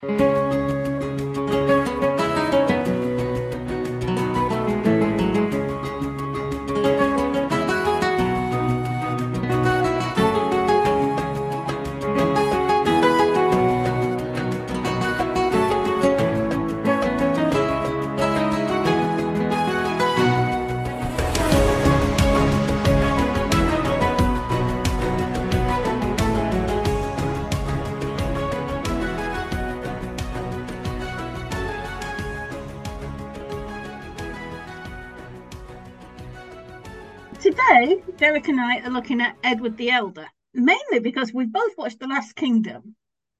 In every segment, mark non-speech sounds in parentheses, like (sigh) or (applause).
Today, Derek and I are looking at Edward the Elder, mainly because we've both watched The Last Kingdom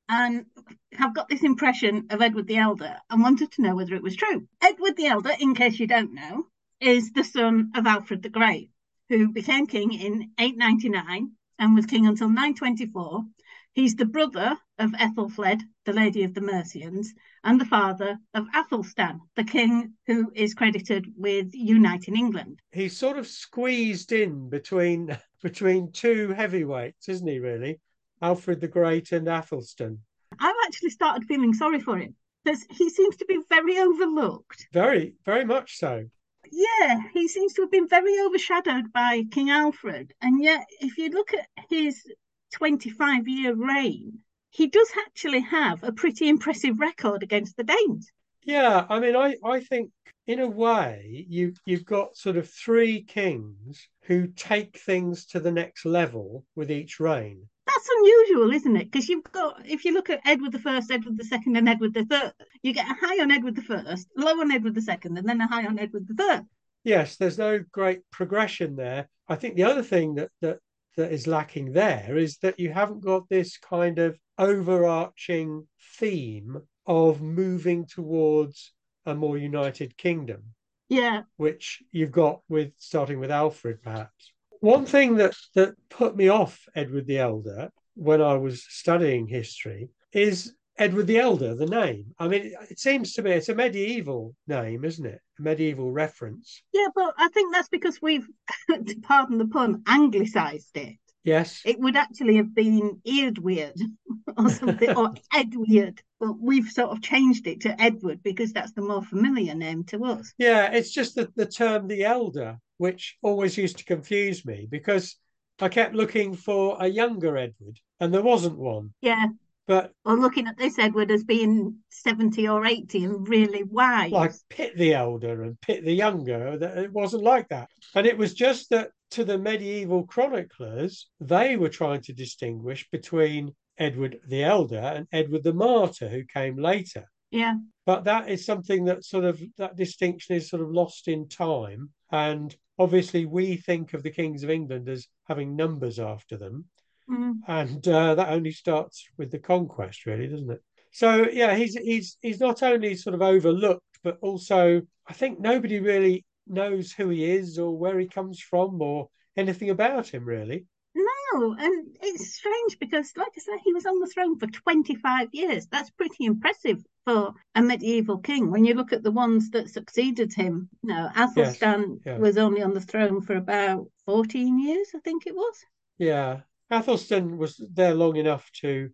and have got this impression of Edward the Elder and wanted to know whether it was true. Edward the Elder, in case you don't know, is the son of Alfred the Great, who became king in 899 and was king until 924 He's the brother of Ethelfled, the Lady of the Mercians, and the father of Athelstan, the king who is credited with uniting England. He's sort of squeezed in between (laughs) between two heavyweights, isn't he? Really, Alfred the Great and Athelstan. I've actually started feeling sorry for him because he seems to be very overlooked. Very, very much so. Yeah, he seems to have been very overshadowed by King Alfred. And yet, if you look at his 25 year reign, he does actually have a pretty impressive record against the Danes. Yeah, I mean, I, I think in a way you you've got sort of three kings who take things to the next level with each reign. That's unusual, isn't it? Because you've got if you look at Edward the First, Edward the Second, and Edward the Third, you get a high on Edward the First, low on Edward the Second, and then a high on Edward the Third. Yes, there's no great progression there. I think the other thing that that that is lacking there is that you haven't got this kind of overarching theme of moving towards a more united kingdom. Yeah. Which you've got with starting with Alfred, perhaps. One thing that, that put me off Edward the Elder when I was studying history is Edward the Elder, the name. I mean, it seems to me it's a medieval name, isn't it? A medieval reference. Yeah, but I think that's because we've, (laughs) pardon the pun, anglicised it. Yes. It would actually have been Eardweird (laughs) or something, or (laughs) Edweird, but we've sort of changed it to Edward because that's the more familiar name to us. Yeah, it's just that the term the elder, which always used to confuse me because I kept looking for a younger Edward and there wasn't one. Yeah. But or looking at this Edward as being 70 or 80 and really wise. Like Pitt the Elder and Pitt the Younger, that it wasn't like that. And it was just that to the medieval chroniclers, they were trying to distinguish between Edward the Elder and Edward the Martyr, who came later. Yeah. But that is something that sort of that distinction is sort of lost in time. And obviously, we think of the kings of England as having numbers after them. Mm. And uh, that only starts with the conquest, really, doesn't it? So yeah, he's he's he's not only sort of overlooked, but also I think nobody really knows who he is or where he comes from or anything about him really. No, and it's strange because, like I said, he was on the throne for 25 years. That's pretty impressive for a medieval king. When you look at the ones that succeeded him, you know, Athelstan yes, yeah. was only on the throne for about 14 years, I think it was. Yeah, Athelstan was there long enough to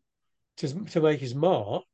to, to make his mark,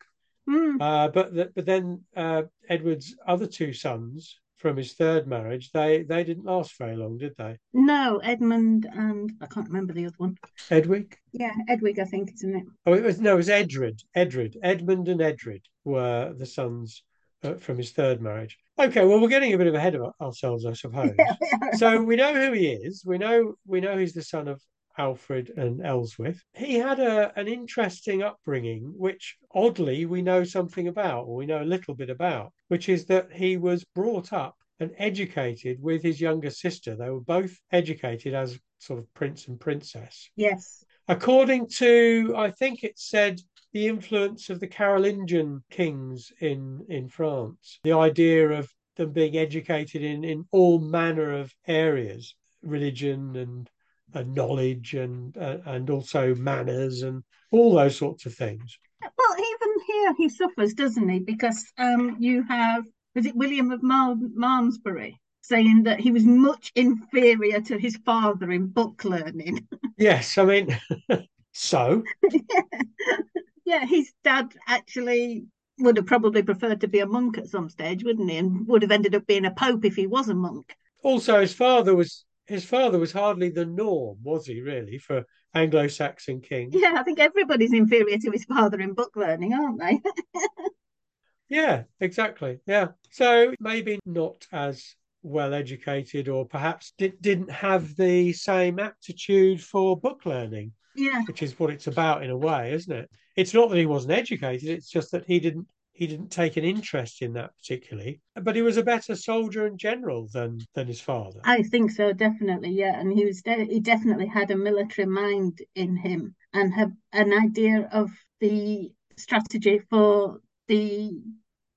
mm. uh, but the, but then uh, Edward's other two sons from his third marriage they they didn't last very long, did they? No, Edmund and I can't remember the other one. Edwig. Yeah, Edwig, I think, isn't it? Oh, it was no, it was Edred. Edred, Edmund, and Edred were the sons uh, from his third marriage. Okay, well, we're getting a bit of ahead of ourselves, I suppose. (laughs) So we know who he is. We know we know he's the son of Alfred and Elswith. He had a, an interesting upbringing, which oddly we know something about, or we know a little bit about, which is that he was brought up and educated with his younger sister. They were both educated as sort of prince and princess. Yes. According to, I think it said, the influence of the Carolingian kings in, in France, the idea of them being educated in, in all manner of areas, religion and and knowledge and uh, and also manners and all those sorts of things. Well, even here he suffers, doesn't he? Because um, you have was it William of Mal- Malmesbury saying that he was much inferior to his father in book learning. (laughs) yes, I mean, (laughs) so yeah. (laughs) yeah, his dad actually would have probably preferred to be a monk at some stage, wouldn't he? And would have ended up being a pope if he was a monk. Also, his father was his father was hardly the norm, was he? Really, for Anglo-Saxon kings? Yeah, I think everybody's inferior to his father in book learning, aren't they? (laughs) yeah, exactly. Yeah, so maybe not as well educated, or perhaps di- didn't have the same aptitude for book learning. Yeah, which is what it's about in a way, isn't it? It's not that he wasn't educated; it's just that he didn't he didn't take an interest in that particularly. But he was a better soldier and general than than his father. I think so, definitely. Yeah, and he was de- he definitely had a military mind in him and have an idea of the strategy for the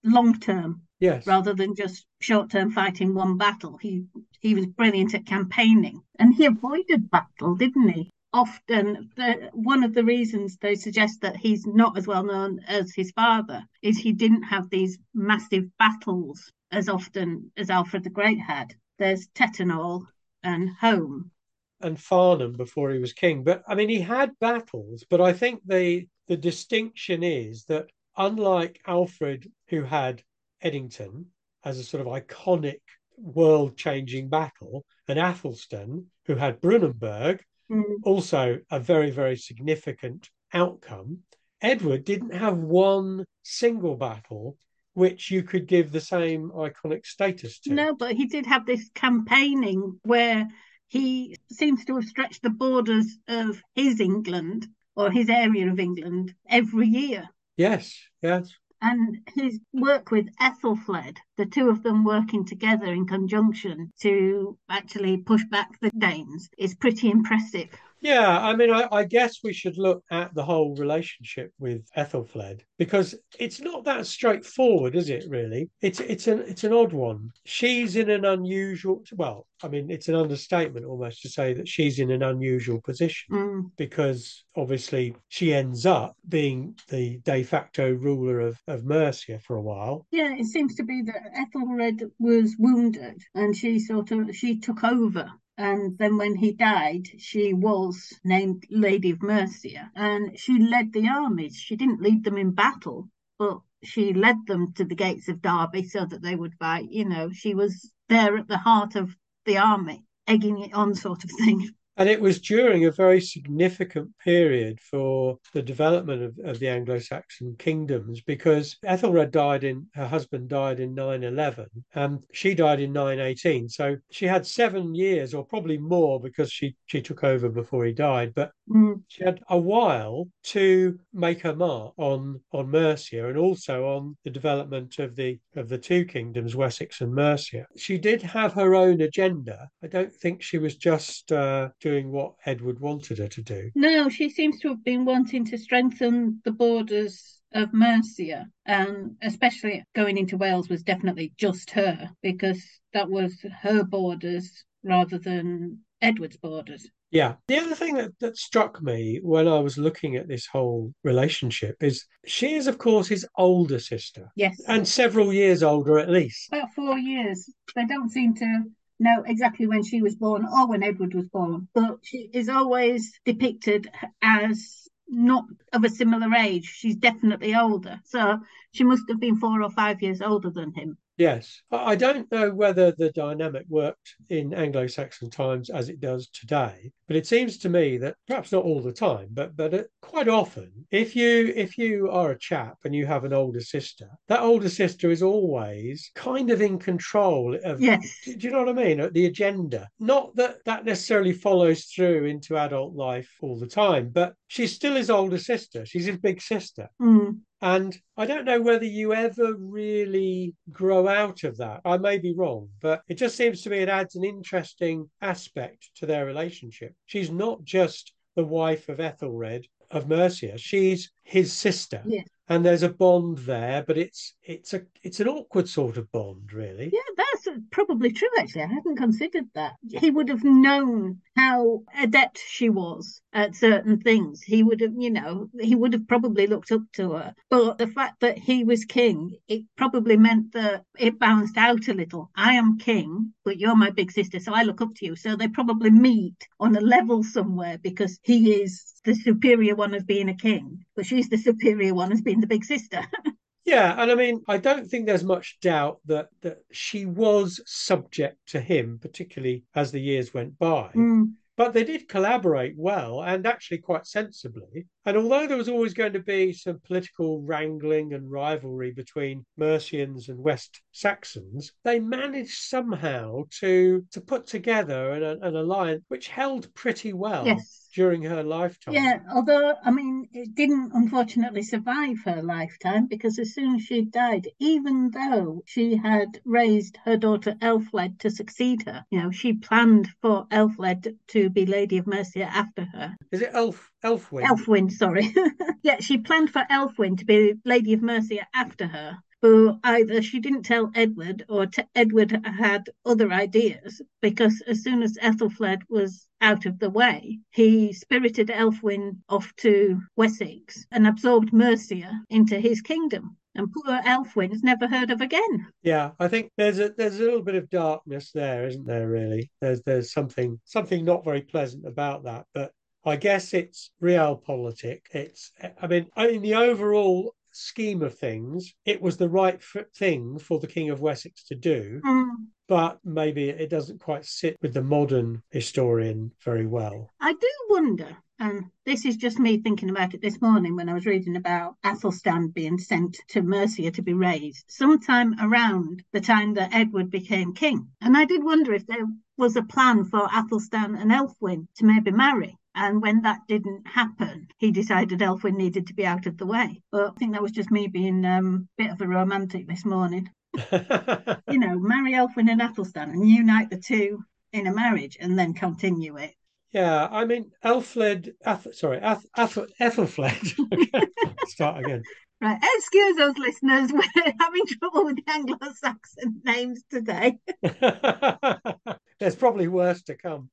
long term Yes. rather than just short term fighting one battle. He he was brilliant at campaigning, and he avoided battle, didn't he? Often, the, one of the reasons they suggest that he's not as well known as his father is he didn't have these massive battles as often as Alfred the Great had. There's Tettenhall and Holme. and Farnham before he was king. But I mean, he had battles. But I think the the distinction is that unlike Alfred, who had Edington as a sort of iconic world changing battle, and Athelstan, who had Brunanburh, Mm. also a very, very significant outcome. Edward didn't have one single battle which you could give the same iconic status to. No, but he did have this campaigning where he seems to have stretched the borders of his England or his area of England every year. Yes, yes. And his work with Ethelfled, the two of them working together in conjunction to actually push back the Danes, is pretty impressive. Yeah, I mean, I, I, guess we should look at the whole relationship with Ethelfled because it's not that straightforward, is it? Really, it's it's an it's an odd one. She's in an unusual. Well, I mean, it's an understatement almost to say that she's in an unusual position Mm. because obviously she ends up being the de facto ruler of of Mercia for a while. Yeah, it seems to be that Ethelred was wounded and she sort of she took over and then when he died, she was named Lady of Mercia, and she led the armies. She didn't lead them in battle, but she led them to the gates of Derby so that they would fight. You know, she was there at the heart of the army, egging it on, sort of thing. (laughs) And it was during a very significant period for the development of, of the Anglo Saxon kingdoms because Ethelred died in, her husband died in 911 and she died in 918. So she had seven years or probably more because she, she took over before he died. But Mm. she had a while to make her mark on on Mercia and also on the development of the of the two kingdoms, Wessex and Mercia. She did have her own agenda. I don't think she was just uh, doing what Edward wanted her to do. No, she seems to have been wanting to strengthen the borders of Mercia, and especially going into Wales was definitely just her because that was her borders rather than Edward's borders. Yeah. The other thing that, that struck me when I was looking at this whole relationship is she is, of course, his older sister Yes, and several years older at least. about four years. They don't seem to know exactly when she was born or when Edward was born, but she is always depicted as not of a similar age. She's definitely older. So she must have been four or five years older than him. Yes. I don't know whether the dynamic worked in Anglo Saxon times as it does today, but it seems to me that perhaps not all the time, but but quite often, if you if you are a chap and you have an older sister, that older sister is always kind of in control of Yes. do do you know what I mean? The agenda. Not that that necessarily follows through into adult life all the time, but she's still his older sister. She's his big sister. Mm. And I don't know whether you ever really grow out of that. I may be wrong, but it just seems to me it adds an interesting aspect to their relationship. She's not just the wife of Ethelred of Mercia, she's his sister. Yes. And there's a bond there, but it's it's a it's an awkward sort of bond, really. Yeah, that's probably true, actually. I hadn't considered that. He would have known how adept she was at certain things. He would have, you know, he would have probably looked up to her. But the fact that he was king, it probably meant that it balanced out a little. I am king, but you're my big sister, so I look up to you. So they probably meet on a level somewhere because he is the superior one as being a king, but she's the superior one as being the big sister. (laughs) Yeah, and I mean, I don't think there's much doubt that that she was subject to him, particularly as the years went by. Mm. But they did collaborate well and actually quite sensibly. And although there was always going to be some political wrangling and rivalry between Mercians and West Saxons, they managed somehow to to put together an, an alliance which held pretty well. Yes. During her lifetime. Yeah, although, I mean, it didn't unfortunately survive her lifetime because as soon as she died, even though she had raised her daughter Elfled to succeed her, you know, she planned for Elfled to be Lady of Mercia after her. Is it Elf Elfwin? Elfwin, sorry. (laughs) yeah, she planned for Elfwin to be Lady of Mercia after her. But either she didn't tell Edward or t- Edward had other ideas because as soon as Ethelfled was out of the way, he spirited Elfwin off to Wessex and absorbed Mercia into his kingdom. And poor Elfwin's never heard of again. Yeah, I think there's a there's a little bit of darkness there, isn't there? Really, there's there's something something not very pleasant about that. But I guess it's realpolitik. It's I mean, in the overall scheme of things, it was the right thing for the King of Wessex to do. Mm. But maybe it doesn't quite sit with the modern historian very well. I do wonder, and this is just me thinking about it this morning when I was reading about Athelstan being sent to Mercia to be raised, sometime around the time that Edward became king. And I did wonder if there was a plan for Athelstan and Elfwin to maybe marry. And when that didn't happen, he decided Elfwin needed to be out of the way. But I think that was just me being a um, bit of a romantic this morning. You know, marry Elfwin and Athelstan and unite the two in a marriage and then continue it. Yeah, I mean, Elfled, Ath- sorry, Ath- Ath- Ethelfled. (laughs) Start again. Right, excuse us, listeners. (laughs) We're having trouble with the Anglo-Saxon names today. (laughs) There's probably worse to come.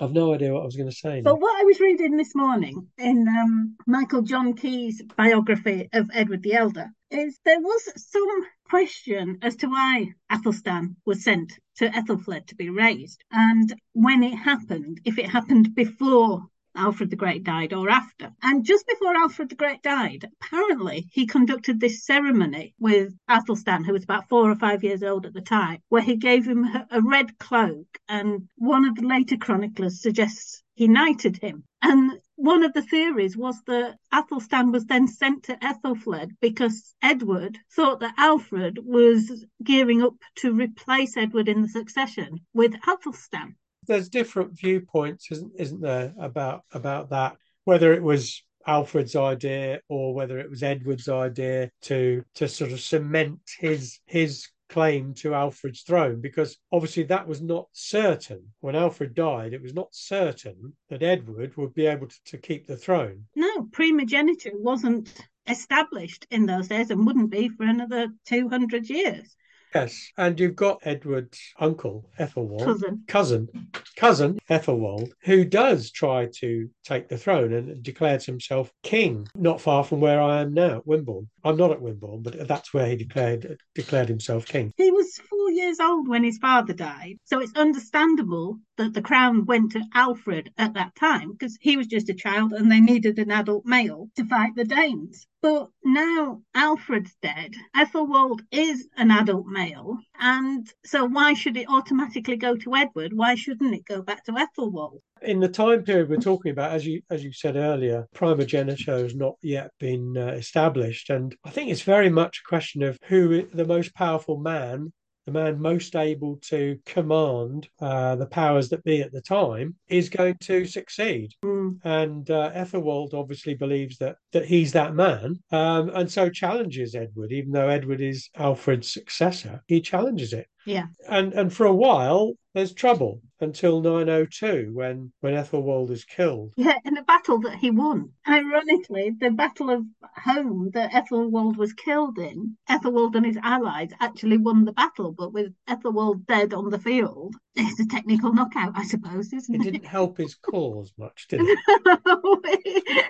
I've no idea what I was going to say. But what I was reading this morning in um, Michael John Key's biography of Edward the Elder is there was some question as to why Athelstan was sent to Ethelfled to be raised, and when it happened, if it happened before Alfred the Great died or after. And just before Alfred the Great died, apparently he conducted this ceremony with Athelstan, who was about four or five years old at the time, where he gave him a red cloak. And one of the later chroniclers suggests he knighted him. And one of the theories was that Athelstan was then sent to Ethelfled because Edward thought that Alfred was gearing up to replace Edward in the succession with Athelstan there's different viewpoints, isn't isn't there, about about that? Whether it was Alfred's idea or whether it was Edward's idea to to sort of cement his his claim to Alfred's throne, because obviously that was not certain. When Alfred died, it was not certain that Edward would be able to, to keep the throne. No, primogeniture wasn't established in those days and wouldn't be for another 200 years. Yes, and you've got Edward's uncle, Ethelwald, cousin, cousin, cousin Ethelwald, who does try to take the throne and declares himself king, not far from where I am now, at Wimborne. I'm not at Wimborne, but that's where he declared declared himself king. He was four years old when his father died, so it's understandable that the crown went to Alfred at that time because he was just a child and they needed an adult male to fight the Danes. But now Alfred's dead, Ethelwald is an adult male, and so why should it automatically go to Edward? Why shouldn't it go back to Ethelwald? In the time period we're talking about, as you as you said earlier, primogeniture has not yet been uh, established, and I think it's very much a question of who the most powerful man the man most able to command uh, the powers that be at the time, is going to succeed. Mm. And uh, Ethelwald obviously believes that that he's that man, um, and so challenges Edward, even though Edward is Alfred's successor. He challenges it. Yeah. And and for a while, there's trouble until 902 when when Ethelwald is killed. Yeah, in a battle that he won. Ironically, the Battle of Holme that Ethelwald was killed in, Ethelwald and his allies actually won the battle, but with Ethelwald dead on the field, it's a technical knockout, I suppose, isn't it? It didn't help his (laughs) cause much, did it?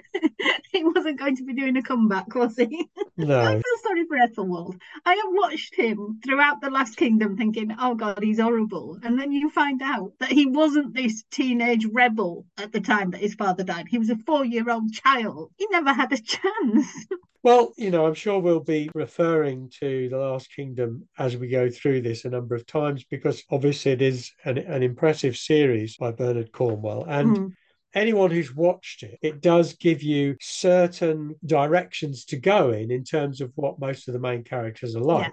(laughs) he wasn't going to be doing a comeback, was he? No. (laughs) I feel sorry for Ethelwald. I have watched him throughout the Last Kingdom thinking, oh God, he's horrible. And then you find out that he wasn't this teenage rebel at the time that his father died. He was a four year old child. He never had a (laughs) chance. Well, you know, I'm sure we'll be referring to The Last Kingdom as we go through this a number of times because obviously it is an, an impressive series by Bernard Cornwell. And Mm. anyone who's watched it, it does give you certain directions to go in in terms of what most of the main characters are like.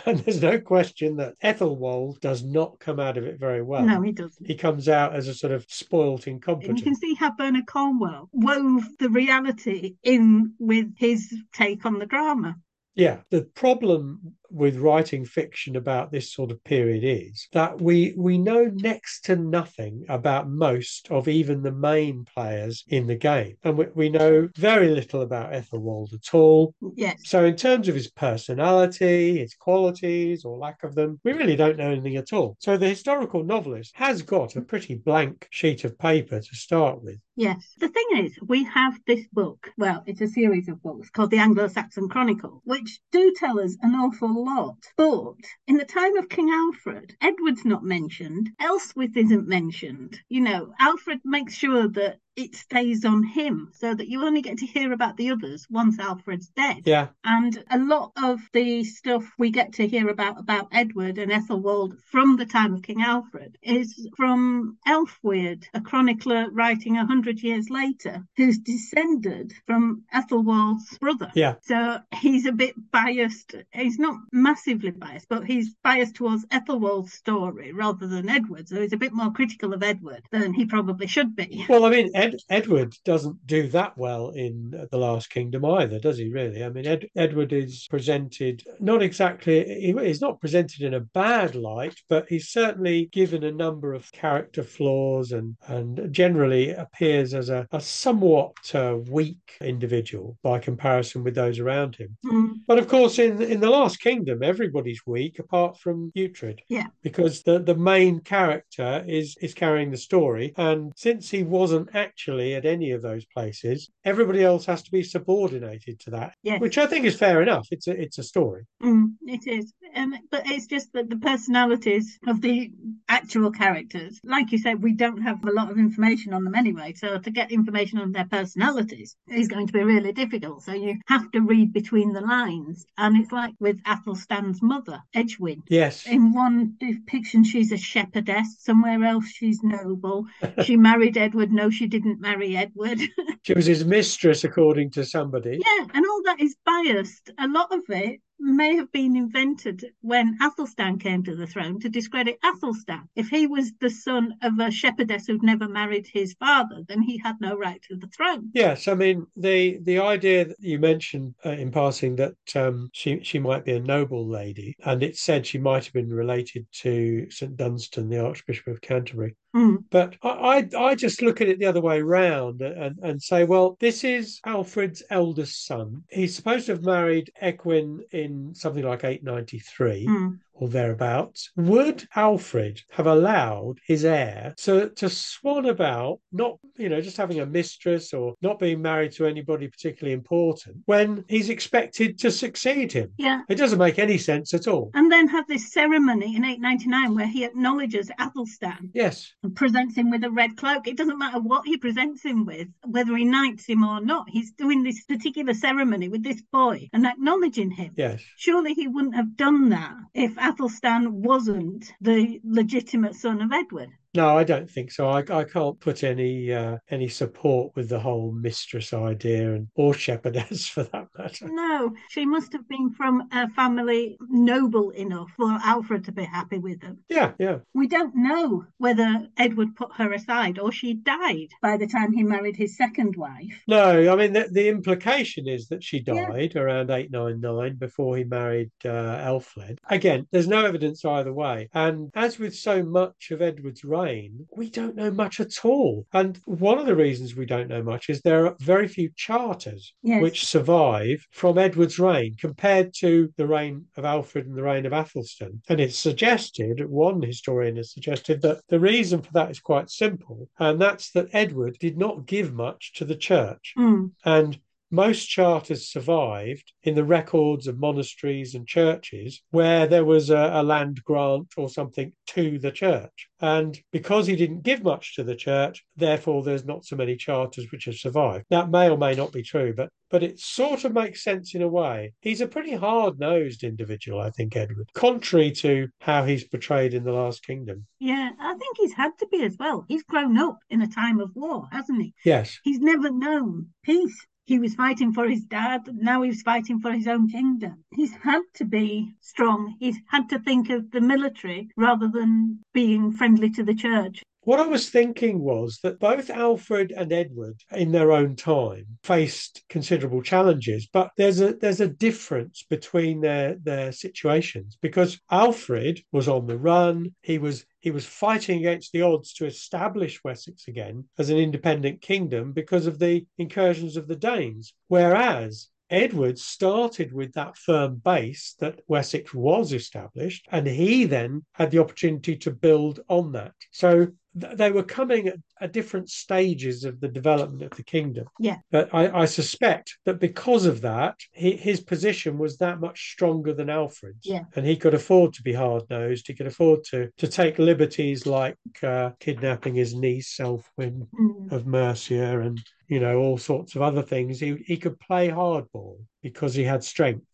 (laughs) And there's no question that Ethelwald does not come out of it very well. no, he doesn't. He comes out as a sort of spoilt And incompetent. you can see how Bernard Cornwell wove the reality in with his take on the drama. Yeah, the problem with writing fiction about this sort of period is that we we know next to nothing about most of even the main players in the game, and we, we know very little about Ethelwald at all. Yes. So, in terms of his personality, his qualities or lack of them, we really don't know anything at all. So, the historical novelist has got a pretty blank sheet of paper to start with. Yes. The thing is, we have this book. Well, it's a series of books called the Anglo Saxon Chronicle, which do tell us an awful lot. But in the time of King Alfred, Edward's not mentioned, Elswith isn't mentioned. You know, Alfred makes sure that it stays on him so that you only get to hear about the others once Alfred's dead. Yeah, And a lot of the stuff we get to hear about about Edward and Ethelwald from the time of King Alfred is from Elfweird, a chronicler writing a hundred years later, who's descended from Ethelwald's brother. yeah. So he's a bit biased. He's not massively biased, but he's biased towards Ethelwald's story rather than Edward. So he's a bit more critical of Edward than he probably should be. Well, I mean, Ed, Edward doesn't do that well in The Last Kingdom either, does he? Really? I mean, Ed, Edward is presented not exactly. He, he's not presented in a bad light, but he's certainly given a number of character flaws and and generally appears as a, a somewhat uh, weak individual by comparison with those around him. Mm, But of course, in in the Last Kingdom, everybody's weak apart from Uhtred. Yeah. Because the the main character is is carrying the story, and since he wasn't actually at any of those places, everybody else has to be subordinated to that, yes. which I think is fair enough. It's a it's a story. Mm, it is. Um, but it's just that the personalities of the actual characters, like you said, we don't have a lot of information on them anyway. So to get information on their personalities is going to be really difficult. So you have to read between the lines. And it's like with Athelstan's mother, Edwin. Yes. In one depiction, she's a shepherdess. Somewhere else, she's noble. (laughs) She married Edward. No, she didn't marry Edward. (laughs) She was his mistress, according to somebody. Yeah, and all that is biased. A lot of it may have been invented when Athelstan came to the throne to discredit Athelstan. If he was the son of a shepherdess who'd never married his father, then he had no right to the throne. Yes, I mean the the idea that you mentioned uh, in passing that um, she she might be a noble lady, and it said she might have been related to St Dunstan, the Archbishop of Canterbury. Mm, But I, I I just look at it the other way round and, and say, well, this is Alfred's eldest son. He's supposed to have married Egwin in something like 893 mm. Or thereabouts. Would Alfred have allowed his heir to, to swan about, not, you know, just having a mistress or not being married to anybody particularly important when he's expected to succeed him? Yeah. It doesn't make any sense at all. And then have this ceremony in 899 where he acknowledges Athelstan Yes. and presents him with a red cloak. It doesn't matter what he presents him with, whether he knights him or not. He's doing this particular ceremony with this boy and acknowledging him. Yes. Surely he wouldn't have done that if Athelstan wasn't the legitimate son of Edward. No, I don't think so. I, I can't put any uh, any support with the whole mistress idea and or shepherdess (laughs) for that matter. No, she must have been from a family noble enough for Alfred to be happy with them. Yeah, yeah. We don't know whether Edward put her aside or she died by the time he married his second wife. No, I mean the, the implication is that she Yeah. died around 899 before he married uh, Elfled. Again, there's no evidence either way. And as with so much of Edward's reign, we don't know much at all. And one of the reasons we don't know much is there are very few charters Yes. which survive from Edward's reign compared to the reign of Alfred and the reign of Athelstan. And it's suggested, one historian has suggested, that the reason for that is quite simple, and that's that Edward did not give much to the church. Mm, And most charters survived in the records of monasteries and churches where there was a, a land grant or something to the church. And because he didn't give much to the church, therefore there's not so many charters which have survived. That may or may not be true, but but it sort of makes sense in a way. He's a pretty hard nosed individual, I think, Edward, contrary to how he's portrayed in The Last Kingdom. Yeah, I think he's had to be as well. He's grown up in a time of war, hasn't he? Yes. He's never known peace. He was fighting for his dad. Now he's fighting for his own kingdom. He's had to be strong. He's had to think of the military rather than being friendly to the church. What I was thinking was that both Alfred and Edward, in their own time, faced considerable challenges, but there's a there's a difference between their their situations because Alfred was on the run. He was he was fighting against the odds to establish Wessex again as an independent kingdom because of the incursions of the Danes, whereas Edward started with that firm base that Wessex was established, and he then had the opportunity to build on that. So they were coming at, at, different stages of the development of the kingdom. Yeah. But I, I suspect that because of that, he, his position was that much stronger than Alfred's. Yeah. And he could afford to be hard nosed. He could afford to to take liberties like uh, kidnapping his niece, Elfwin mm. of Mercia, and you know all sorts of other things. He he could play hardball because he had strength.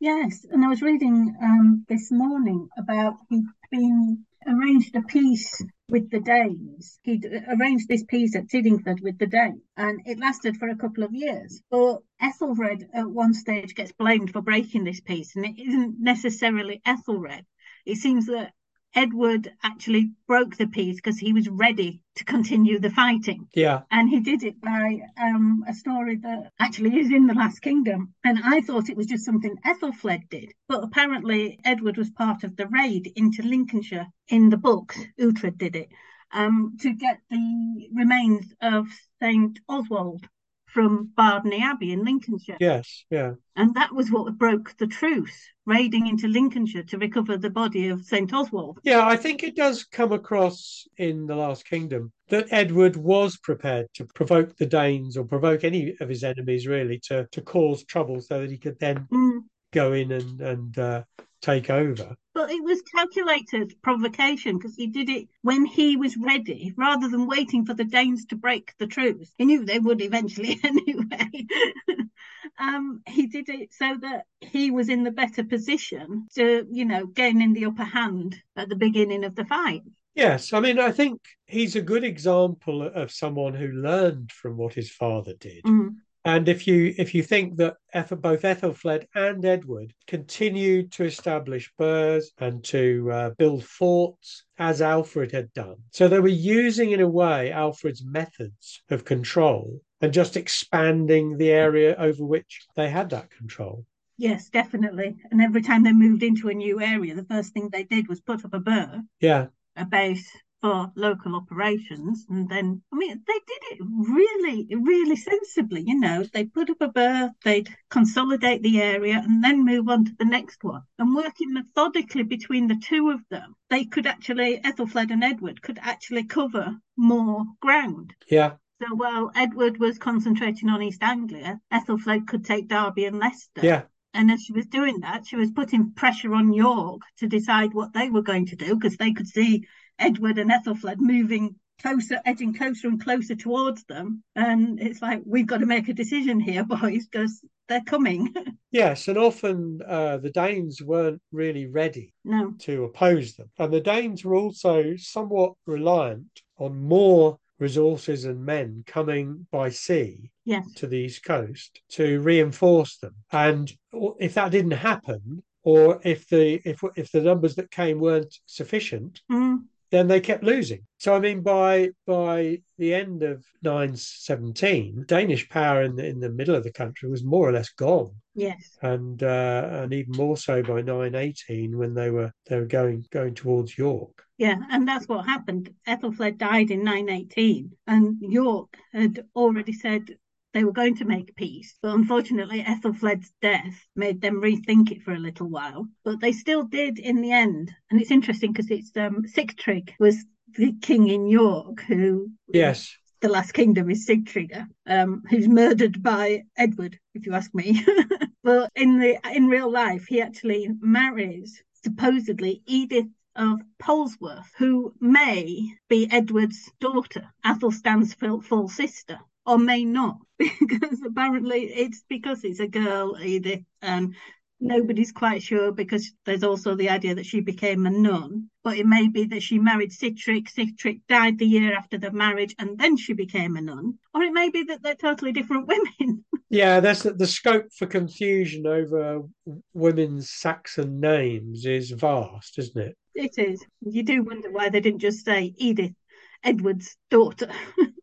Yes, and I was reading um, this morning about he'd been arranged a peace with the Danes. He'd arranged this peace at Tiddingford with the Danes, and it lasted for a couple of years. But Ethelred at one stage gets blamed for breaking this peace, and it isn't necessarily Ethelred. It seems that Edward actually broke the peace because he was ready to continue the fighting. Yeah. And he did it by um, a story that actually is in The Last Kingdom. And I thought it was just something Ethelfled did. But apparently, Edward was part of the raid into Lincolnshire in the books. Uhtred did it. Um, to get the remains of St. Oswald from Bardney Abbey in Lincolnshire. Yes, yeah. And that was what broke the truce, raiding into Lincolnshire to recover the body of St. Oswald. Yeah, I think it does come across in The Last Kingdom that Edward was prepared to provoke the Danes or provoke any of his enemies really to, to cause trouble so that he could then mm. go in and, and uh, take over. But it was calculated provocation because he did it when he was ready rather than waiting for the Danes to break the truce. He knew they would eventually (laughs) anyway. (laughs) um, he did it so that he was in the better position to, you know, gain in the upper hand at the beginning of the fight. Yes, I mean, I think he's a good example of someone who learned from what his father did. Mm. And if you if you think that both Ethelfled and Edward continued to establish burhs and to uh, build forts as Alfred had done, so they were using in a way Alfred's methods of control and just expanding the area over which they had that control. Yes, definitely. And every time they moved into a new area, the first thing they did was put up a burh. Yeah. A base for local operations. And then, I mean, they did it really, really sensibly. You know, they put up a burh, they'd consolidate the area and then move on to the next one. And working methodically between the two of them, they could actually, Ethelfled and Edward could actually cover more ground. Yeah. So while Edward was concentrating on East Anglia, Ethelfled could take Derby and Leicester. Yeah. And as she was doing that, she was putting pressure on York to decide what they were going to do because they could see Edward and Ethelfled moving closer, edging closer and closer towards them. And it's like, we've got to make a decision here, (laughs) boys, because they're coming. (laughs) yes, and often uh, the Danes weren't really ready no. to oppose them. And the Danes were also somewhat reliant on more resources and men coming by sea yes. to the east coast to reinforce them. And if that didn't happen, or if the if if the numbers that came weren't sufficient, mm then they kept losing. So I mean, by by the end of 917, Danish power in the in the middle of the country was more or less gone. Yes, and uh, and even more so by 918 when they were they were going going towards York. Yeah, and that's what happened. Ethelfled died in 918, and York had already said they were going to make peace, but unfortunately, Ethelfled's death made them rethink it for a little while. But they still did in the end, and it's interesting because it's um, Sihtric was the king in York who yes the last kingdom is Sigtryggr, um, who's murdered by Edward, if you ask me. (laughs) but in the in real life, he actually marries supposedly Edith of Polesworth, who may be Edward's daughter, Athelstan's full sister, or may not, (laughs) because apparently it's because it's a girl, Edith, and nobody's quite sure because there's also the idea that she became a nun. But it may be that she married Sihtric, Sihtric died the year after the marriage and then she became a nun. Or it may be that they're totally different (laughs) women. yeah, there's the, the scope for confusion over women's Saxon names is vast, isn't it? It is. You do wonder why they didn't just say Edith, Edward's daughter. (laughs)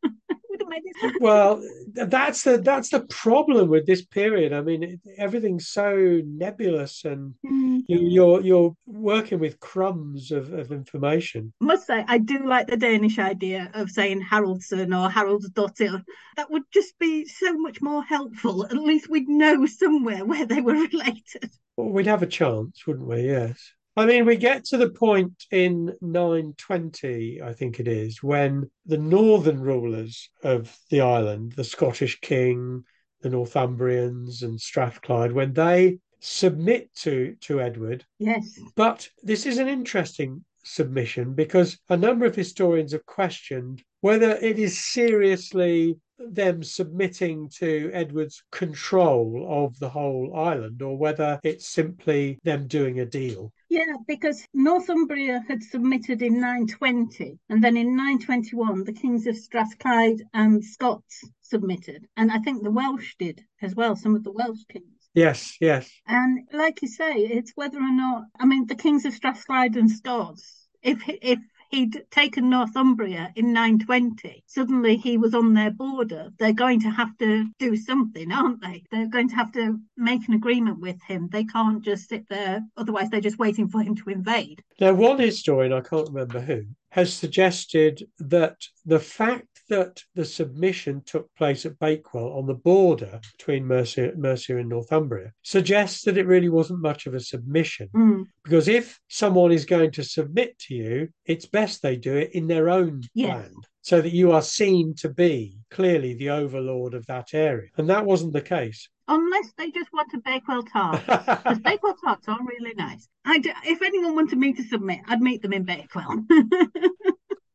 (laughs) well, that's the that's the problem with this period. I mean, it, everything's so nebulous, and mm. you, are you're, you're working with crumbs of, of information. I must say, I do like the Danish idea of saying Haraldsson or Harold's daughter. That would just be so much more helpful. At least we'd know somewhere where they were (laughs) related. Well, we'd have a chance, wouldn't we? Yes. I mean, we get to the point in 920, I think it is, when the northern rulers of the island, the Scottish king, the Northumbrians, and Strathclyde, when they submit to, to Edward. Yes. But this is an interesting submission because a number of historians have questioned whether it is seriously them submitting to Edward's control of the whole island or whether it's simply them doing a deal. Yeah, because Northumbria had submitted in 920, and then in 921, the kings of Strathclyde and Scots submitted. And I think the Welsh did as well, some of the Welsh kings. Yes, yes. And like you say, it's whether or not, I mean, the kings of Strathclyde and Scots, if if he'd taken Northumbria in 920. Suddenly he was on their border. They're going to have to do something, aren't they? They're going to have to make an agreement with him. They can't just sit there, otherwise, they're just waiting for him to invade. Now, one historian, I can't remember who, has suggested that the fact that the submission took place at Bakewell on the border between Mercia, Mercia and Northumbria suggests that it really wasn't much of a submission. Mm. Because if someone is going to submit to you, it's best they do it in their own land so that you are seen to be clearly the overlord of that area. And that wasn't the case. Unless they just want a Bakewell tart. Because (laughs) Bakewell tarts are really nice. I do, if anyone wanted me to submit, I'd meet them in Bakewell. (laughs)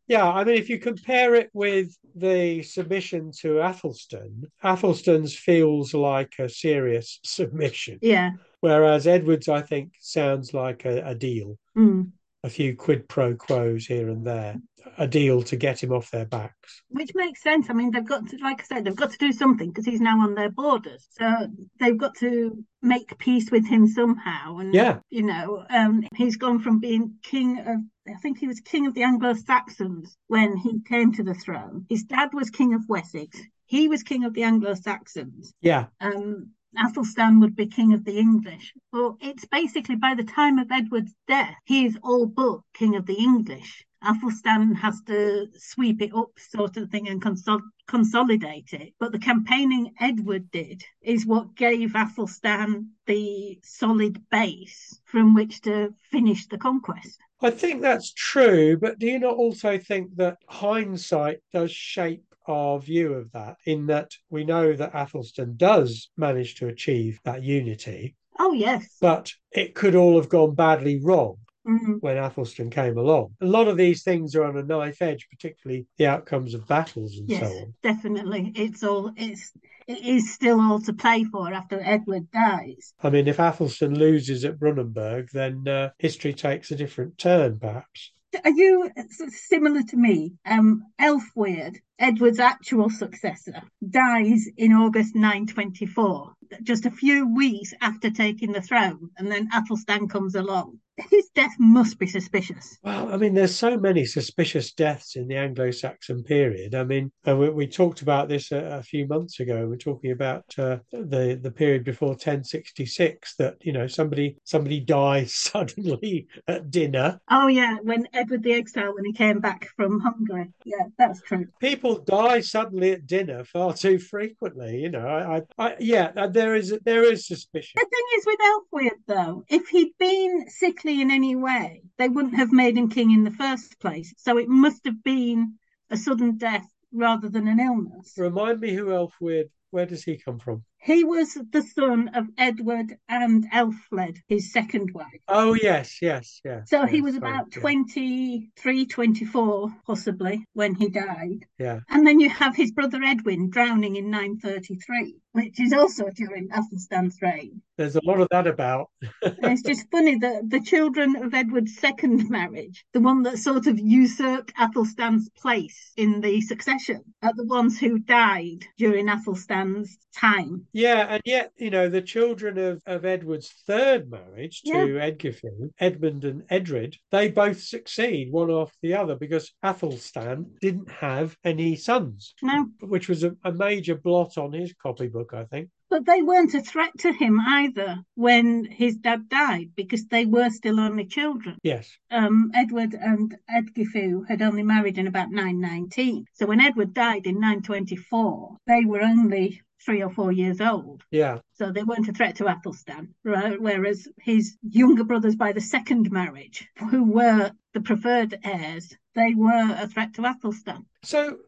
Yeah, I mean, if you compare it with the submission to Athelstan, Athelstan's feels like a serious (laughs) submission. Yeah. Whereas Edward's, I think, sounds like a, a deal. Mm. A few quid pro quos here and there a deal to get him off their backs. Which makes sense. I mean, they've got to, like I said, they've got to do something because he's now on their borders. So they've got to make peace with him somehow. And, yeah. you know, um, he's gone from being king of, I think he was king of the Anglo Saxons when he came to the throne. His dad was king of Wessex. He was king of the Anglo Saxons. Yeah. Um, Athelstan would be king of the English. Well, it's basically by the time of Edward's death, he is all but king of the English. Athelstan has to sweep it up, sort of thing, and consol- consolidate it. But the campaigning Edward did is what gave Athelstan the solid base from which to finish the conquest. I think that's true, but do you not also think that hindsight does shape our view of that in that we know that Athelstan does manage to achieve that unity. Oh, yes. But it could all have gone badly wrong mm-hmm. when Athelstan came along. A lot of these things are on a knife edge, particularly the outcomes of battles and yes, so on. Definitely. It's all it's it is still all to play for after Edward dies. I mean, if Athelstan loses at Brunanburh, then uh, history takes a different turn, perhaps. Are you similar to me? Um, Elfweard, Edward's actual successor, dies in August 924, just a few weeks after taking the throne, and then Athelstan comes along his death must be suspicious. Well, I mean, there's so many suspicious deaths in the Anglo-Saxon period. I mean, we, we talked about this a, a, few months ago. We're talking about uh, the the period before 1066 that you know somebody somebody dies (laughs) suddenly at dinner. Oh yeah, when Edward the Exile when he came back from Hungary. Yeah, that's true. People die suddenly at dinner far too frequently. You know, I, I, yeah, uh, there is there is suspicion. The thing is with Elfweard though, if he'd been sickly in any way, they wouldn't have made him king in the first place. So it must have been a sudden death rather than an illness. Remind me who Elfwyd, where does he come from? He was the son of Edward and Elfled, his second wife. Oh, yes, yes, yes. So he yes, was sorry, about yeah. 23, 24, possibly, when he died. Yeah. And then you have his brother Edwin drowning in 933, which is also during Athelstan's reign. There's a lot of that about. It's just funny that the children of Edward's second (laughs) marriage, the one that sort of usurped Athelstan's place in the succession, are the ones who died during Athelstan's time. Yeah, and yet, you know, the children of, of Edward's third marriage to Edgifu, Edmund and Edred, they both succeed one after the other because Athelstan didn't have any sons, No, which was a, a major blot on his copybook, I think. but they weren't a threat to him either when his dad died because they were still only children. Yes. um, Edward and Edgifu had only married in about 919. So when Edward died in 924, they were only three or four years old. Yeah. So they weren't a threat to Athelstan. Right? Whereas his younger brothers by the second marriage, who were the preferred heirs, they were a threat to Athelstan. So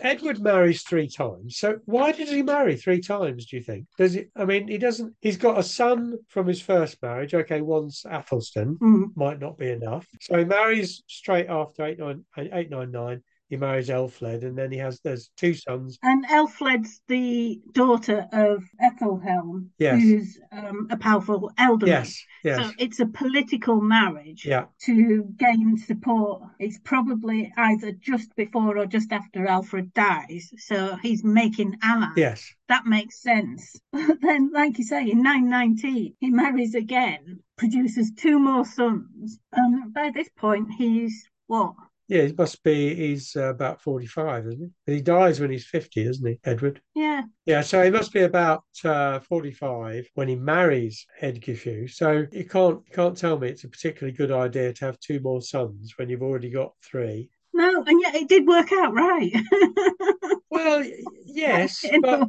Edward marries three times. So why did he marry three times, do you think? Does it I mean he doesn't he's got a son from his first marriage. Okay, one's Athelstan. Mm. might not be enough. So he marries straight after 899. He marries Elfled, and then he has there's two sons. And Elfled's the daughter of Ethelhelm, Yes. who's um, a powerful elder. Yes, yes, So it's a political marriage. yeah, to gain support. It's probably either just before or just after Alfred dies. So he's making allies. yes. That makes sense. (laughs) then, like you say, in 919, he marries again, produces two more sons. And by this point, he's what? Yeah, he must be. He's uh, about forty-five, isn't he? But he dies when he's fifty, isn't he, Edward? Yeah, Yeah, so he must be about uh, forty-five when he marries Edgifu. So you can't you can't tell me it's a particularly good idea to have two more sons when you've already got three. No, and yet it did work out right. (laughs) Well, (laughs) yes, but.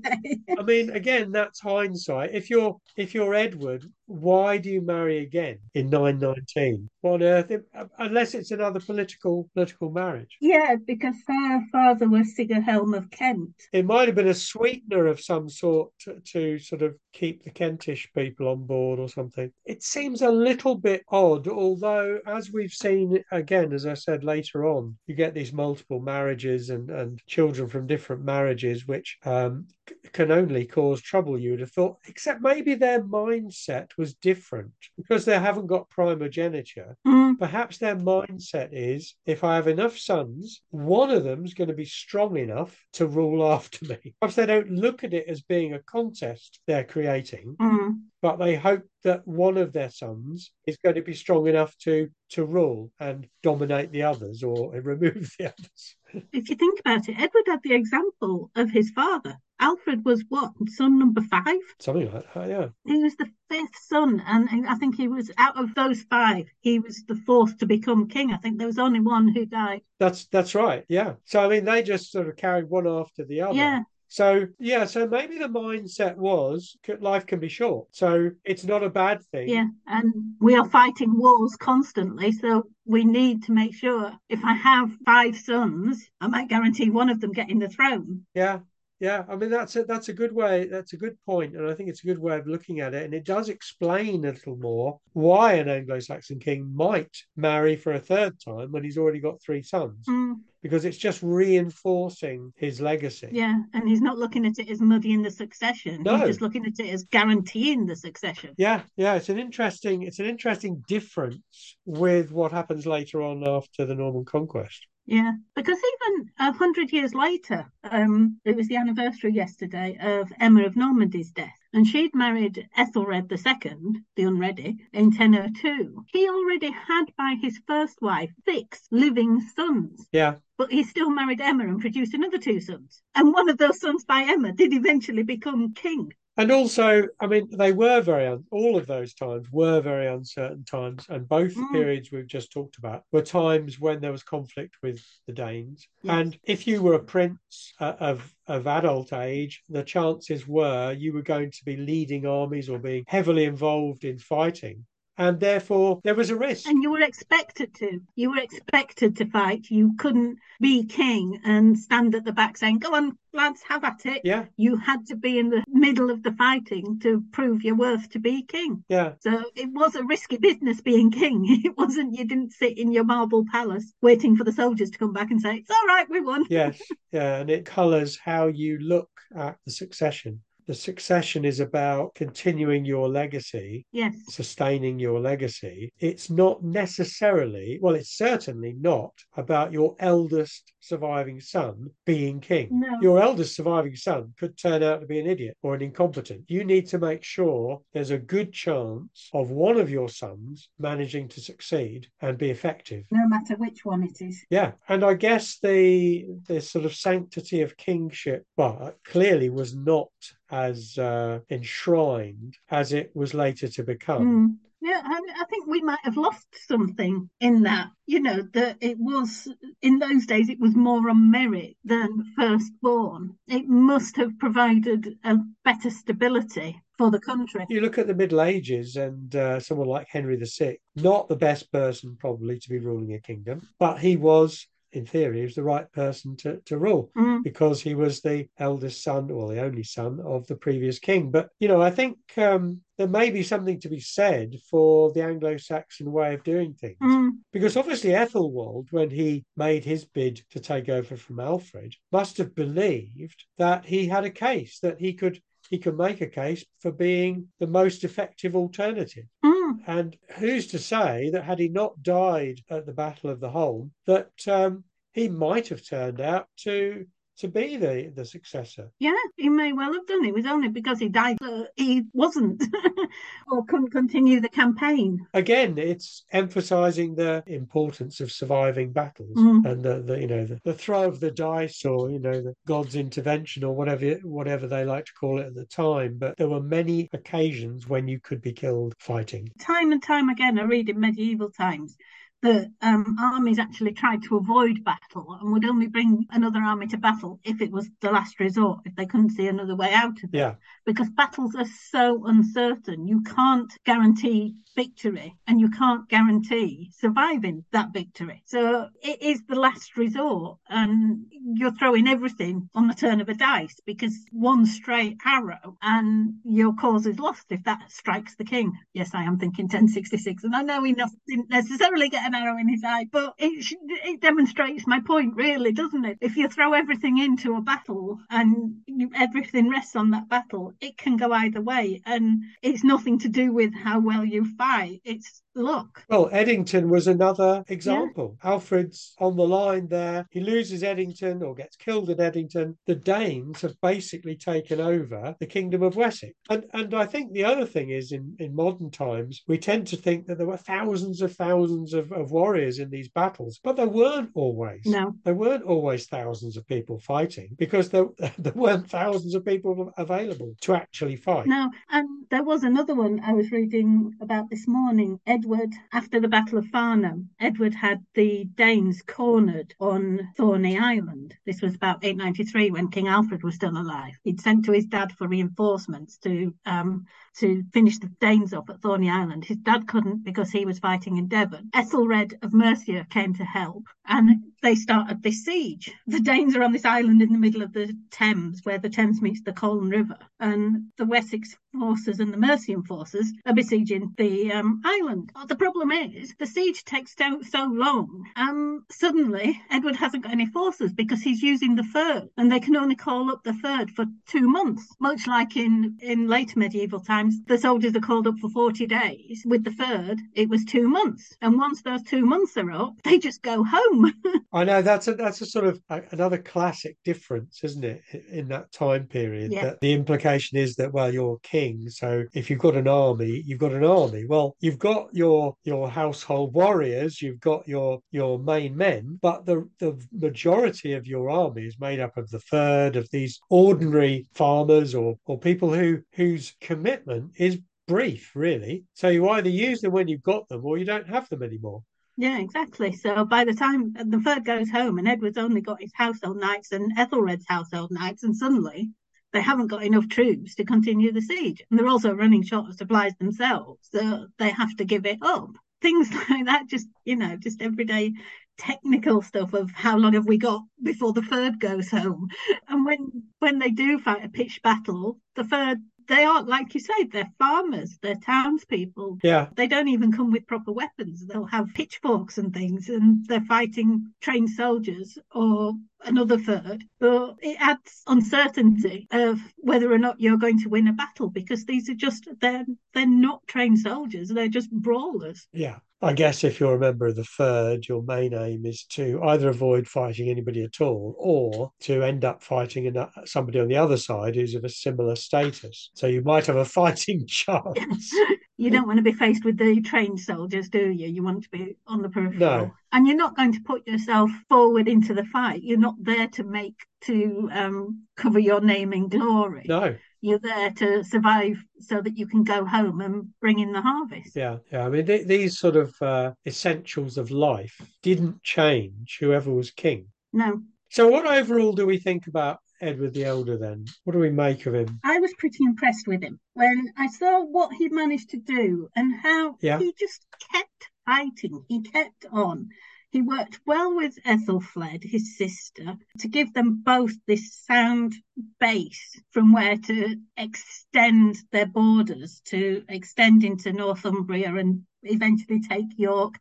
I mean, again, that's hindsight. If you're if you're Edward, why do you marry again in nine nineteen? What on earth? If- uh, Unless it's another political political marriage. Yeah, because her father was Sigerhelm of Kent. It might have been a sweetener of some sort to, to sort of keep the Kentish people on board or something. It seems a little bit odd, although as we've seen again, as I said later on, you get these multiple marriages and, and children from different marriages, which um, can only cause trouble, you would have thought, except maybe their mindset was different because they haven't got primogeniture. Mm, Perhaps their mindset is if I have enough sons, one of them's going to be strong enough to rule (laughs) after me. Perhaps they don't look at it as being a contest they're creating, mm. but they hope that one of their sons is going to be strong enough to to rule and dominate the others or (laughs) remove the others. If you think about it, Edward had the example of his father. Alfred was what, son number five? Something like that, yeah. He was the fifth son, and I think he was out of those five, he was the fourth to become king. I think there was only one who died. That's that's right, yeah. So I mean they just sort of carried one after the other. Yeah, So yeah, so maybe the mindset was life can be short, so it's not a bad thing. yeah. And we are fighting wars constantly, so we need to make sure if I have five sons, I might guarantee one of them getting the throne. Yeah, yeah. I mean that's a that's a good way. That's a good point, and I think it's a good way of looking at it. And it does explain a little more why an Anglo-Saxon king might marry for a third time when he's already got three sons, Mm, because it's just reinforcing his legacy. yeah, and he's not looking at it as muddying the succession. No. He's just looking at it as guaranteeing the succession. Yeah, yeah, it's an interesting it's an interesting difference with what happens later on after the Norman conquest. Yeah, because even a hundred years later, um, it was the anniversary yesterday of Emma of Normandy's death, and she'd married Ethelred II, the Unready, in 1002. He already had by his first wife six living sons, Yeah, but he still married Emma and produced another two sons. And one of those sons by Emma did eventually become king. And also, I mean, they were very, un- all of those times were very uncertain times. And both the Mm. periods we've just talked about were times when there was conflict with the Danes. Yes. And if you were a prince uh, of, of adult age, the chances were you were going to be leading armies or being heavily involved in fighting and therefore there was a risk. And you were expected to. You were expected to fight. You couldn't be king and stand at the back saying, "Go on, lads, have at it." Yeah, You had to be in the middle of the fighting to prove your worth to be king. yeah. So it was a risky business being king. (laughs) It wasn't you didn't sit in your marble palace waiting for the soldiers to come back and say, It's all right, we won. Yes, yeah, and it colours how you look at the succession. The succession is about continuing your legacy, Yes. sustaining your legacy. It's not necessarily, well, it's certainly not about your eldest surviving son being king. No. Your eldest surviving son could turn out to be an idiot or an incompetent. You need to make sure there's a good chance of one of your sons managing to succeed and be effective. No matter which one it is. Yeah, and I guess the the sort of sanctity of kingship, well, clearly was not as uh, enshrined as it was later to become. Mm. Yeah, I, I think we might have lost something in that. You know, that it was in those days it was more on merit than firstborn. It must have provided a better stability for the country. You look at the Middle Ages and uh, someone like Henry VI, not the best person probably to be ruling a kingdom, but he was, in theory, he was the right person to, to rule Mm. because he was the eldest son or the only son of the previous king. But, you know, I think um, there may be something to be said for the Anglo Saxon way of doing things. Mm. Because obviously, Ethelwald, when he made his bid to take over from Alfred, must have believed that he had a case, that he could he could make a case for being the most effective alternative. Mm. And who's to say that had he not died at the Battle of the Holme, that um, he might have turned out to to be the the successor? Yeah, he may well have done. It was only because he died that he wasn't (laughs) or couldn't continue the campaign. Again, it's emphasizing the importance of surviving battles Mm. and the, the you know the, the throw of the dice or you know the God's intervention or whatever whatever they like to call it at the time. But there were many occasions when you could be killed fighting. Time and time again, I read in medieval times that um, armies actually tried to avoid battle and would only bring another army to battle if it was the last resort, if they couldn't see another way out of it. Yeah, Because battles are so uncertain, you can't guarantee victory and you can't guarantee surviving that victory. So it is the last resort, and you're throwing everything on the turn of a dice because one stray arrow and your cause is lost if that strikes the king. Yes, I am thinking 1066, and I know he didn't necessarily get an arrow in his eye, but it it demonstrates my point, really, doesn't it? If you throw everything into a battle and you, everything rests on that battle, it can go either way, and it's nothing to do with how well you fight. It's luck. Well, Edington was another example. Alfred's on the line there. He loses Edington or gets killed at Edington. The Danes have basically taken over the kingdom of Wessex. And and I think the other thing is in, in modern times, we tend to think that there were thousands of thousands of, of warriors in these battles, but there weren't always. No. There weren't always thousands of people fighting because there, (laughs) there weren't thousands of people available to actually fight. No, and there was another one I was reading about this morning. Edward, after the Battle of Farnham, Edward had the Danes cornered on Thorney Island. This was about 893 when King Alfred was still alive. He'd sent to his dad for reinforcements to um, to finish the Danes off at Thorney Island. His dad couldn't because he was fighting in Devon. Ethelred of Mercia came to help, and they started this siege. The Danes are on this island in the middle of the Thames, where the Thames meets the Colne River, and the Wessex forces and the Mercian forces are besieging the um, island. The problem is the siege takes so, so long. Um, suddenly, Edward hasn't got any forces because he's using the fyrd, and they can only call up the fyrd for two months. Much like in in later medieval times, the soldiers are called up for forty days. With the fyrd, it was two months, and once those two months are up, they just go home. (laughs) I know that's a that's a sort of a, another classic difference, isn't it, in that time period? Yeah. That the implication is that well, you're king, so if you've got an army, you've got an army. Well, you've got your your household warriors, you've got your your main men, but the the majority of your army is made up of the fyrd of these ordinary farmers or or people who whose commitment is brief, really. So you either use them when you've got them, or you don't have them anymore. Yeah, exactly. So by the time uh, the fyrd goes home and Edward's only got his household knights and Ethelred's household knights, and suddenly they haven't got enough troops to continue the siege. And they're also running short of supplies themselves, so they have to give it up. Things (laughs) like that, just, you know, just everyday technical stuff of how long have we got before the fyrd goes home. And when when they do fight a pitched battle, the Fyrd they aren't like you say they're farmers they're townspeople. Yeah. They don't even come with proper weapons. They'll have pitchforks and things and they're fighting trained soldiers or another fyrd, but it adds uncertainty of whether or not you're going to win a battle because these are just they're they're not trained soldiers they're just brawlers yeah I guess if you're a member of the fyrd, your main aim is to either avoid fighting anybody at all or to end up fighting somebody on the other side who's of a similar status. So you might have a (laughs) fighting chance. (laughs) you don't want to be faced with the trained soldiers, do you? You want to be on the peripheral. No. And you're not going to put yourself forward into the fight. You're not there to make to um, cover your name in glory. No you're there to survive so that you can go home and bring in the harvest. Yeah, yeah. I mean, th- these sort of uh, essentials of life didn't change whoever was king. No. So, what overall do we think about Edward the Elder then? What do we make of him? I was pretty impressed with him when I saw what he managed to do and how yeah. he just kept fighting. He kept on. He worked well with Ethelfled, his sister, to give them both this sound base from where to extend their borders, to extend into Northumbria and eventually take York,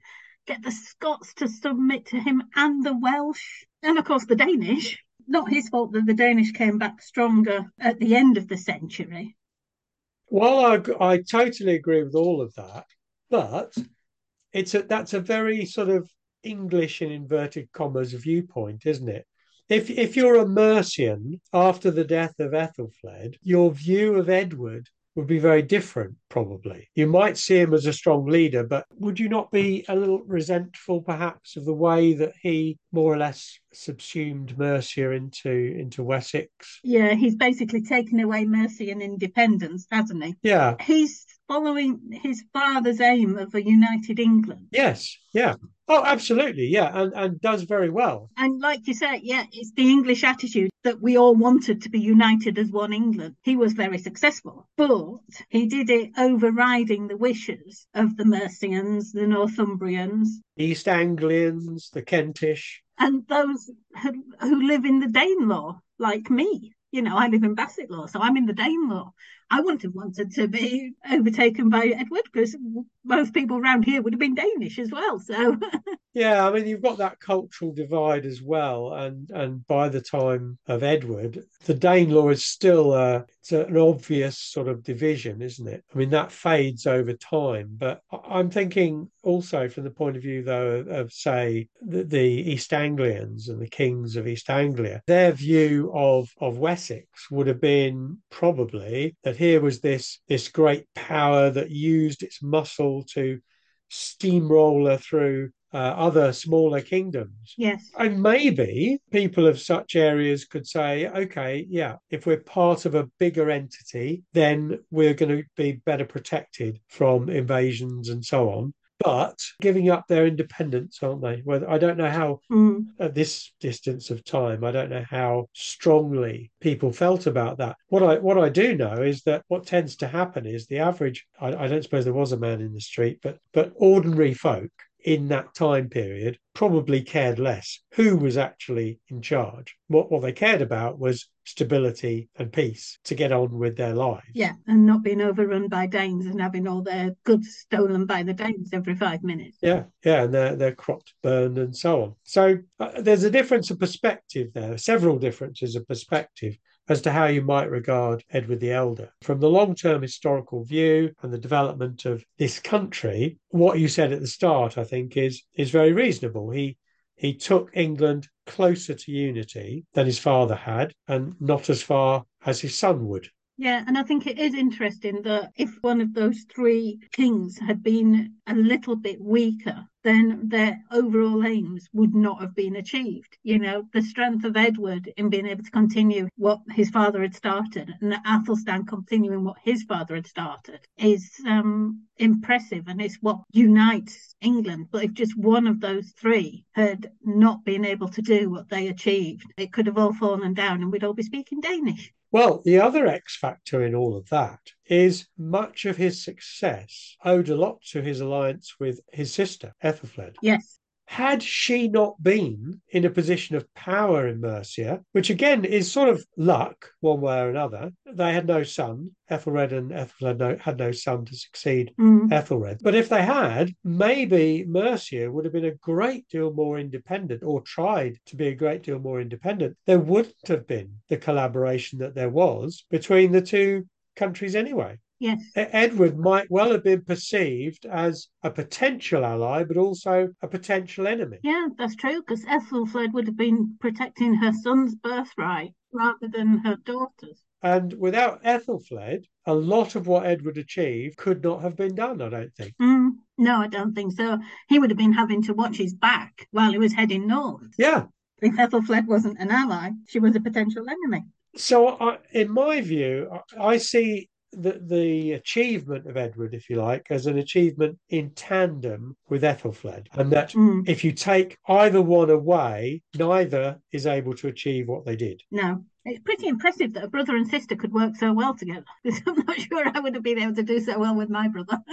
get the Scots to submit to him and the Welsh, and of course the Danish. Not his fault that the Danish came back stronger at the end of the century. Well, I, I totally agree with all of that, but it's a, that's a very sort of English in inverted commas viewpoint, isn't it? If if you're a Mercian after the death of Ethelfled, your view of Edward would be very different, probably. You might see him as a strong leader, but would you not be a little resentful, perhaps, of the way that he more or less subsumed Mercia into into Wessex? Yeah, he's basically taken away Mercian independence, hasn't he? Yeah. He's following his father's aim of a united England. Yes, yeah. Oh, absolutely, yeah, and and does very well. And like you said, yeah, it's the English attitude that we all wanted to be united as one England. He was very successful, but he did it overriding the wishes of the Mercians, the Northumbrians, East Anglians, the Kentish, and those who, who live in the Danelaw, like me. You know, I live in Bassetlaw, so I'm in the Danelaw. I wouldn't have wanted to be overtaken by Edward because most people around here would have been Danish as well. So (laughs) yeah, I mean you've got that cultural divide as well, and and by the time of Edward, the Danelaw is still uh, it's an obvious sort of division, isn't it? I mean that fades over time, but I'm thinking also from the point of view though of, of say the, the East Anglians and the kings of East Anglia, their view of of Wessex would have been probably that here was this this great power that used its muscle to steamroller through uh, other smaller kingdoms. Yes. And maybe people of such areas could say, okay, yeah, if we're part of a bigger entity, then we're going to be better protected from invasions and so on but giving up their independence, aren't they? Well, I don't know how, mm. at this distance of time, I don't know how strongly people felt about that. What I what I do know is that what tends to happen is the average. I, I don't suppose there was a man in the street, but but ordinary folk in that time period probably cared less who was actually in charge. What, what they cared about was stability and peace to get on with their lives. Yeah, and not being overrun by Danes and having all their goods stolen by the Danes every five minutes. Yeah, yeah, and their, their crops burned and so on. So uh, there's a difference of perspective there, several differences of perspective as to how you might regard Edward the Elder. From the long term historical view and the development of this country, what you said at the start, I think, is, is very reasonable. He he took England closer to unity than his father had, and not as far as his son would. Yeah, and I think it is interesting that if one of those three kings had been a little bit weaker, then their overall aims would not have been achieved. You know, the strength of Edward in being able to continue what his father had started and Athelstan continuing what his father had started is um, impressive and it's what unites England. But if just one of those three had not been able to do what they achieved, it could have all fallen down and we'd all be speaking Danish. Well, the other X factor in all of that is much of his success owed a lot to his alliance with his sister, Ethelfled. Yes. Had she not been in a position of power in Mercia, which again is sort of luck one way or another, they had no son. Ethelred and Ethelfled no, had no son to succeed Mm. Ethelred. But if they had, maybe Mercia would have been a great deal more independent or tried to be a great deal more independent. There wouldn't have been the collaboration that there was between the two countries anyway. Yes. Edward might well have been perceived as a potential ally, but also a potential enemy. Yeah, that's true, because Ethelfled would have been protecting her son's birthright rather than her daughter's. And without Ethelfled, a lot of what Edward achieved could not have been done, I don't think. Mm. No, I don't think so. He would have been having to watch his back while he was heading north. Yeah. If Ethelfled wasn't an ally, she was a potential enemy. So, I, in my view, I see the, the achievement of Edward, if you like, as an achievement in tandem with Ethelfled. And that Mm. if you take either one away, neither is able to achieve what they did. No, it's pretty impressive that a brother and sister could work so well together. (laughs) I'm not sure I would have been able to do so well with my brother. (laughs)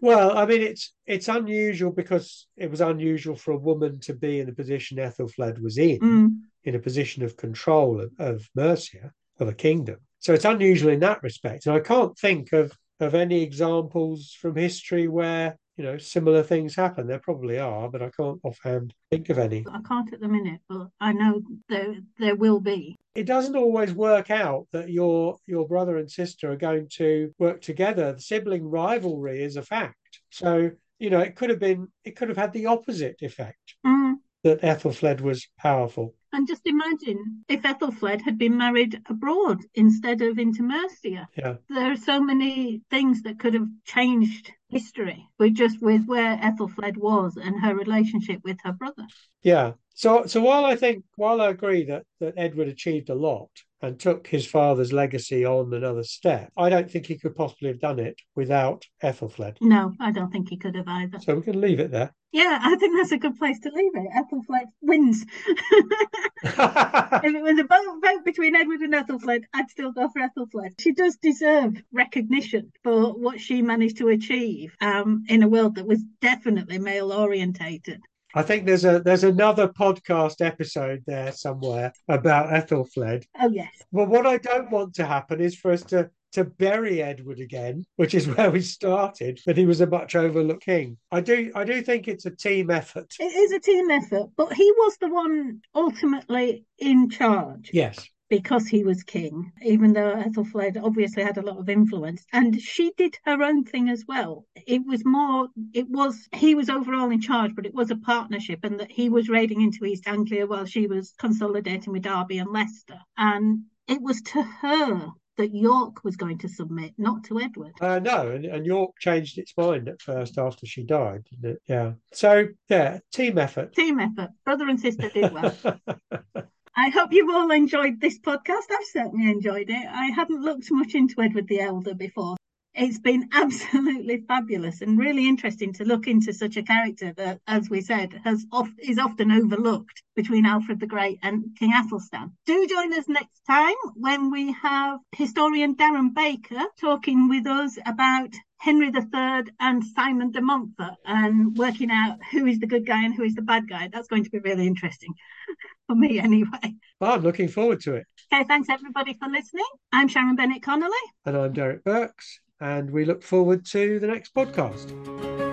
Well, I mean, it's it's unusual because it was unusual for a woman to be in the position Ethelfled was in, Mm. in a position of control of, of Mercia, of a kingdom. So it's unusual in that respect. And I can't think of of any examples from history where you know similar things happen. There probably are, but I can't offhand think of any. I can't at the minute, but I know there there will be. It doesn't always work out that your your brother and sister are going to work together. The sibling rivalry is a fact. So you know it could have been it could have had the opposite effect Mm. that Ethelfled was powerful. And just imagine if Ethelfled had been married abroad instead of into Mercia. Yeah. There are so many things that could have changed history with just with where Ethelfled was and her relationship with her brother. Yeah. So so while I think while I agree that that Edward achieved a lot and took his father's legacy on another step, I don't think he could possibly have done it without Ethelfled. No, I don't think he could have either. So we can leave it there. Yeah, I think that's a good place to leave it. Ethelfled wins. (laughs) if it was a vote, vote between Edward and Ethelfled, I'd still go for Ethelfled. She does deserve recognition for what she managed to achieve um, in a world that was definitely male orientated. I think there's a there's another podcast episode there somewhere about Ethelfled. Oh, yes. Well, what I don't want to happen is for us to to bury Edward again, which is (laughs) where we started, that he was a much overlooked king. I do I do think it's a team effort. It is a team effort, but he was the one ultimately in charge. Yes. Because he was king, even though Ethelfled obviously had a lot of influence. And she did her own thing as well. It was more, it was, he was overall in charge, but it was a partnership, and that he was raiding into East Anglia while she was consolidating with Derby and Leicester. And it was to her that York was going to submit, not to Edward. Uh, no, and, and York changed its mind at first after she died, didn't it? Yeah. So, yeah, team effort. Team effort. Brother and sister did well. (laughs) I hope you've all enjoyed this podcast. I've certainly enjoyed it. I hadn't looked much into Edward the Elder before. It's been (laughs) absolutely fabulous and really interesting to look into such a character that, as we said, has is often overlooked between Alfred the Great and King Athelstan. Do join us next time when we have historian Darren Baker talking with us about Henry III and Simon de Montfort and working out who is the good guy and who is the bad guy. That's going to be really interesting (laughs) for me anyway. Well, I'm looking forward to it. Okay, thanks everybody for listening. I'm Sharon Bennett Connolly. And I'm Derek Birks, and we look forward to the next podcast.